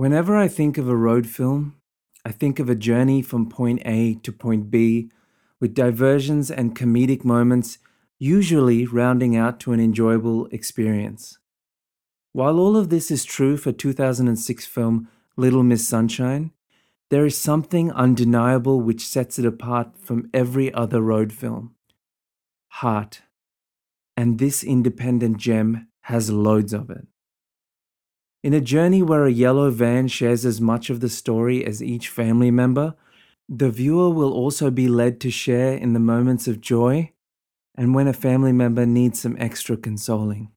Whenever I think of a road film, I think of a journey from point A to point B with diversions and comedic moments, usually rounding out to an enjoyable experience. While all of this is true for 2006 film Little Miss Sunshine, there is something undeniable which sets it apart from every other road film heart. And this independent gem has loads of it. In a journey where a yellow van shares as much of the story as each family member, the viewer will also be led to share in the moments of joy and when a family member needs some extra consoling.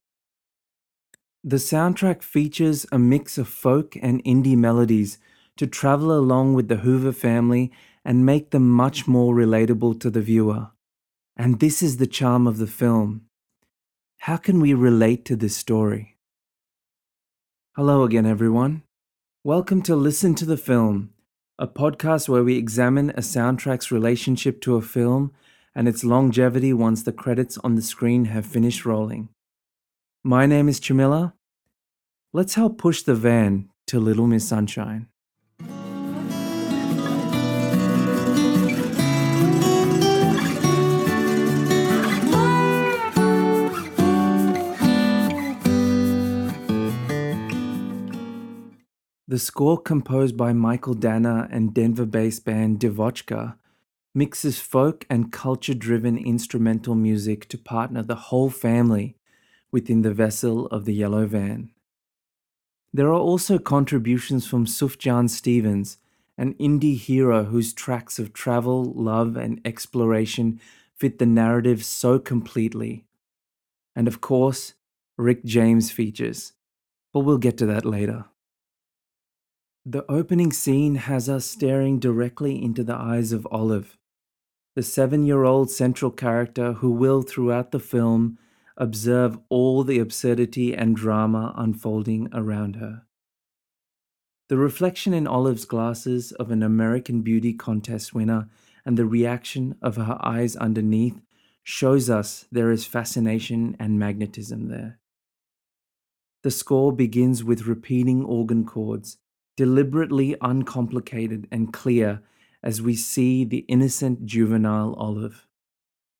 The soundtrack features a mix of folk and indie melodies to travel along with the Hoover family and make them much more relatable to the viewer. And this is the charm of the film. How can we relate to this story? Hello again, everyone. Welcome to Listen to the Film, a podcast where we examine a soundtrack's relationship to a film and its longevity once the credits on the screen have finished rolling. My name is Chamilla. Let's help push the van to Little Miss Sunshine. The score, composed by Michael Danna and Denver based band DeVotchKa, mixes folk and culture driven instrumental music to partner the whole family within the vessel of the yellow van. There are also contributions from Sufjan Stevens, an indie hero whose tracks of travel, love, and exploration fit the narrative so completely. And of course, Rick James features, but we'll get to that later. The opening scene has us staring directly into the eyes of Olive, the seven year old central character who will, throughout the film, observe all the absurdity and drama unfolding around her. The reflection in Olive's glasses of an American Beauty Contest winner and the reaction of her eyes underneath shows us there is fascination and magnetism there. The score begins with repeating organ chords deliberately uncomplicated and clear as we see the innocent juvenile Olive.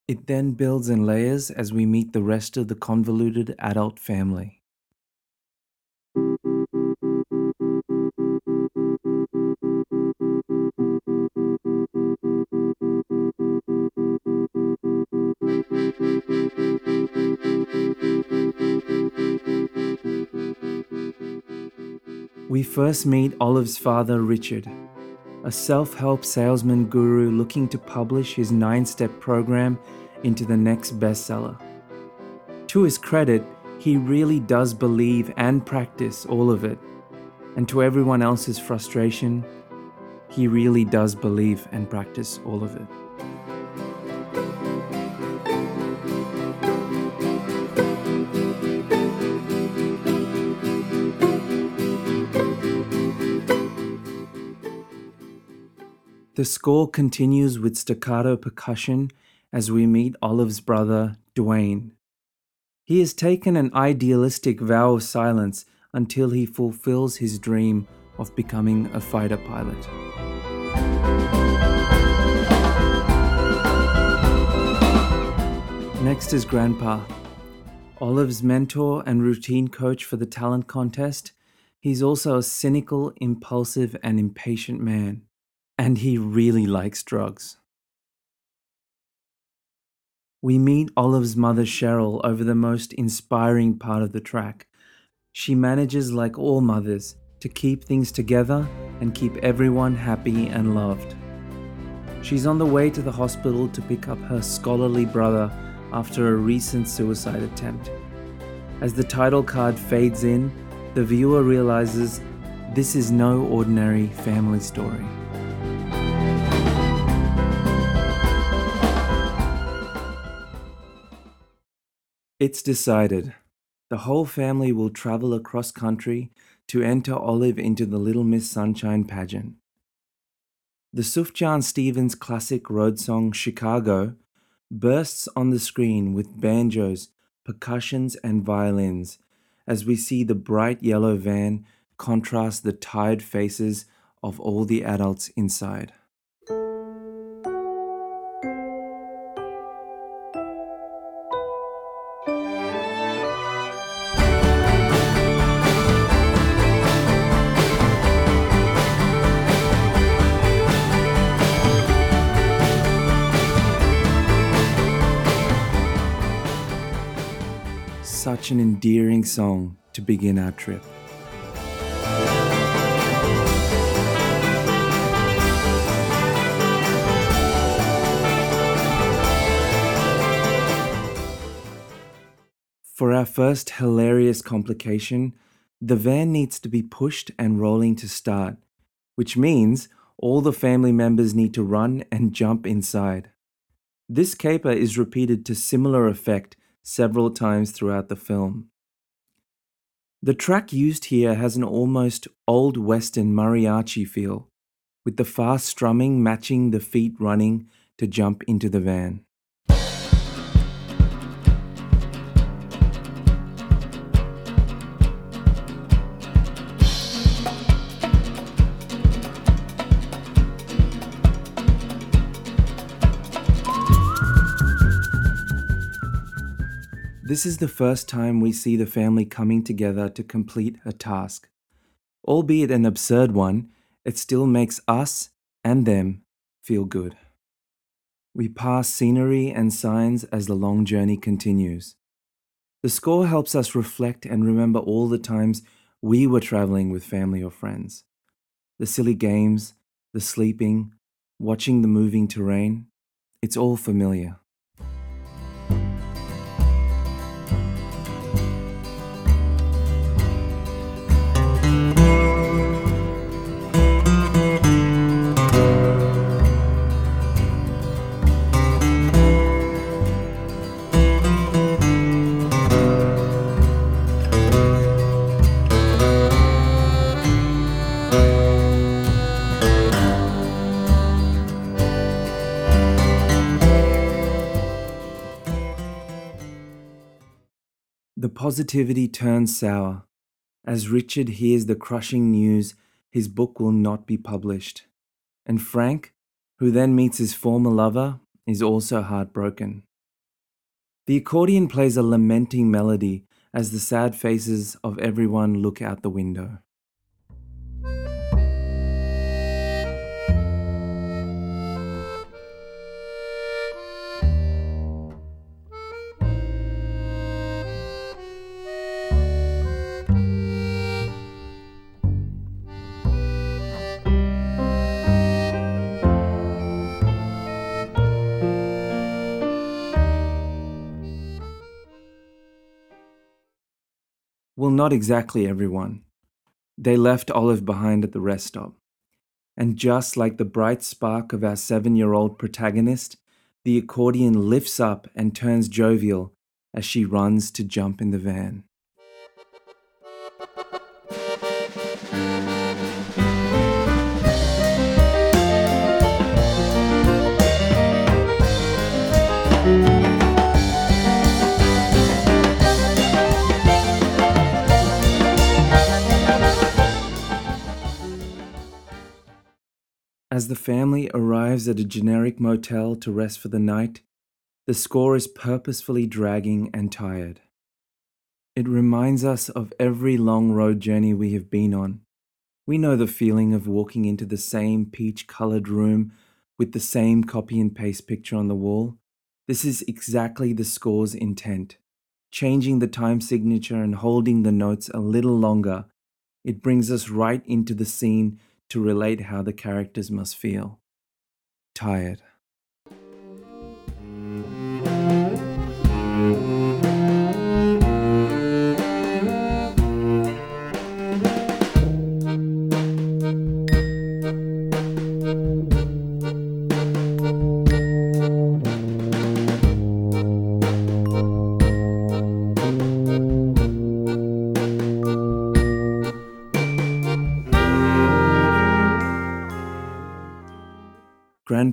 It then builds in layers as we meet the rest of the convoluted adult family. We first meet Olive's father, Richard, a self help salesman guru looking to publish his nine step program into the next bestseller. To his credit, he really does believe and practice all of it. And to everyone else's frustration, he really does believe and practice all of it. The score continues with staccato percussion as we meet Olive's brother, Dwayne. He has taken an idealistic vow of silence until he fulfills his dream of becoming a fighter pilot. Next is Grandpa. Olive's mentor and routine coach for the talent contest, he's also a cynical, impulsive, and impatient man. And he really likes drugs. We meet Olive's mother, Cheryl, over the most inspiring part of the track. She manages, like all mothers, to keep things together and keep everyone happy and loved. She's on the way to the hospital to pick up her scholarly brother after a recent suicide attempt. As the title card fades in, the viewer realizes this is no ordinary family story. It's decided. The whole family will travel across country to enter Olive into the Little Miss Sunshine pageant. The Sufjan Stevens classic road song Chicago bursts on the screen with banjos, percussions, and violins as we see the bright yellow van contrast the tired faces of all the adults inside. Such an endearing song to begin our trip. For our first hilarious complication, the van needs to be pushed and rolling to start, which means all the family members need to run and jump inside. This caper is repeated to similar effect several times throughout the film. The track used here has an almost old western mariachi feel, with the fast strumming matching the feet running to jump into the van. This is the first time we see the family coming together to complete a task. Albeit an absurd one, it still makes us and them feel good. We pass scenery and signs as the long journey continues. The score helps us reflect and remember all the times we were traveling with family or friends. The silly games, the sleeping, watching the moving terrain, it's all familiar. Positivity turns sour as Richard hears the crushing news his book will not be published. And Frank, who then meets his former lover, is also heartbroken. The accordion plays a lamenting melody as the sad faces of everyone look out the window. Well, not exactly everyone. They left Olive behind at the rest stop. And just like the bright spark of our seven year old protagonist, the accordion lifts up and turns jovial as she runs to jump in the van. As the family arrives at a generic motel to rest for the night, the score is purposefully dragging and tired. It reminds us of every long road journey we have been on. We know the feeling of walking into the same peach colored room with the same copy and paste picture on the wall. This is exactly the score's intent. Changing the time signature and holding the notes a little longer, it brings us right into the scene to relate how the characters must feel. Tired.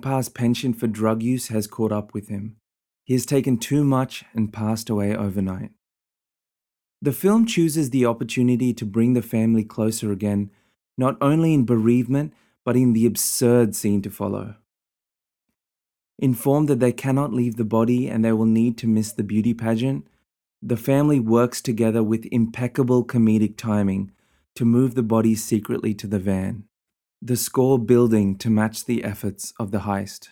Grandpa's penchant for drug use has caught up with him. He has taken too much and passed away overnight. The film chooses the opportunity to bring the family closer again, not only in bereavement, but in the absurd scene to follow. Informed that they cannot leave the body and they will need to miss the beauty pageant, the family works together with impeccable comedic timing to move the body secretly to the van, the score building to match the efforts of the heist.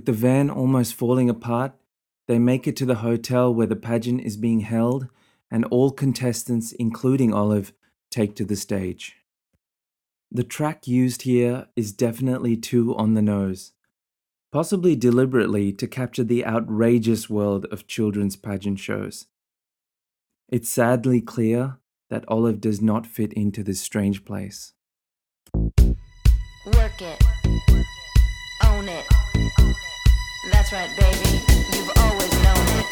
With the van almost falling apart, they make it to the hotel where the pageant is being held, and all contestants, including Olive, take to the stage. The track used here is definitely too on the nose, possibly deliberately to capture the outrageous world of children's pageant shows. It's sadly clear that Olive does not fit into this strange place. Work it. Own it. That's right, baby. You've always known it.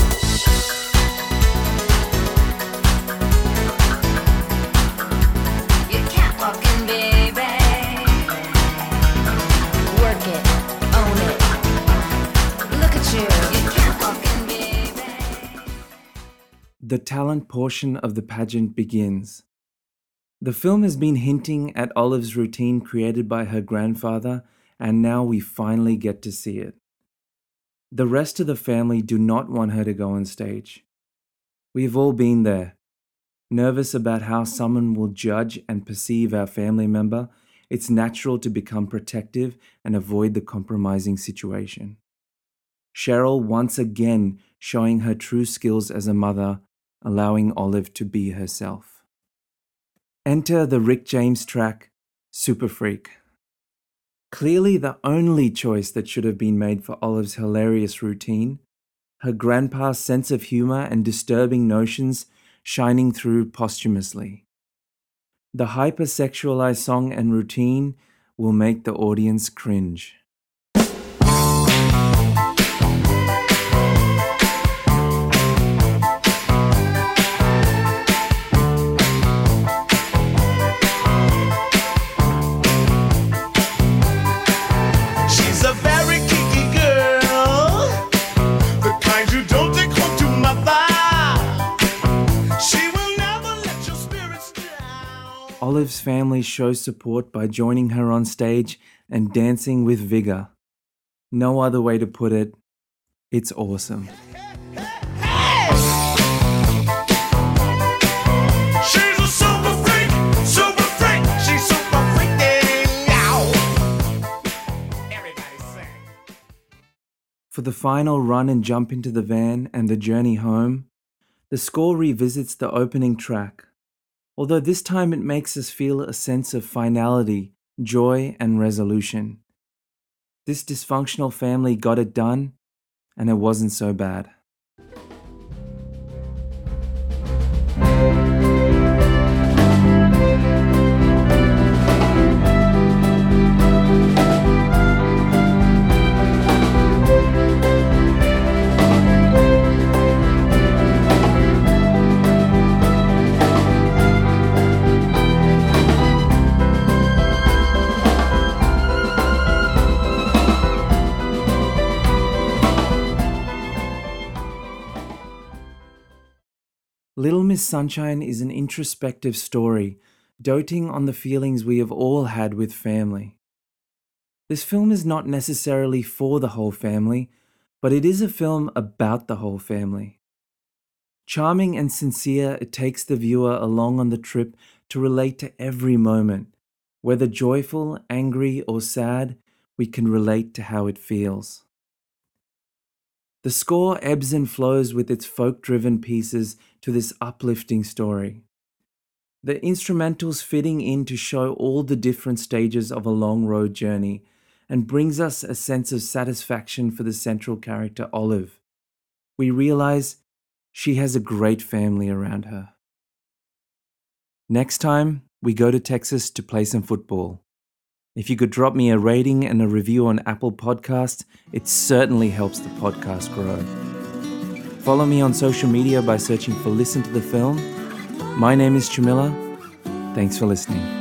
The talent portion of the pageant begins. The film has been hinting at Olive's routine created by her grandfather, and now we finally get to see it. The rest of the family do not want her to go on stage. We've all been there. Nervous about how someone will judge and perceive our family member, it's natural to become protective and avoid the compromising situation. Cheryl once again showing her true skills as a mother, allowing Olive to be herself. Enter the Rick James track, Super Freak. Clearly, the only choice that should have been made for Olive's hilarious routine, her grandpa's sense of humor and disturbing notions shining through posthumously. The hypersexualized song and routine will make the audience cringe. Olive's family shows support by joining her on stage and dancing with vigor. No other way to put it, it's awesome. She's a super freak, super freak. She's super freaking out. Everybody sing. For the final run and jump into the van and the journey home, the score revisits the opening track, although this time it makes us feel a sense of finality, joy, and resolution. This dysfunctional family got it done, and it wasn't so bad. Little Miss Sunshine is an introspective story, doting on the feelings we have all had with family. This film is not necessarily for the whole family, but it is a film about the whole family. Charming and sincere, it takes the viewer along on the trip to relate to every moment. Whether joyful, angry, or sad, we can relate to how it feels. The score ebbs and flows with its folk driven pieces to this uplifting story. The instrumentals fitting in to show all the different stages of a long road journey and brings us a sense of satisfaction for the central character, Olive. We realize she has a great family around her. Next time, we go to Texas to play some football. If you could drop me a rating and a review on Apple Podcasts, it certainly helps the podcast grow. Follow me on social media by searching for Listen to the Film. My name is Chamilla. Thanks for listening.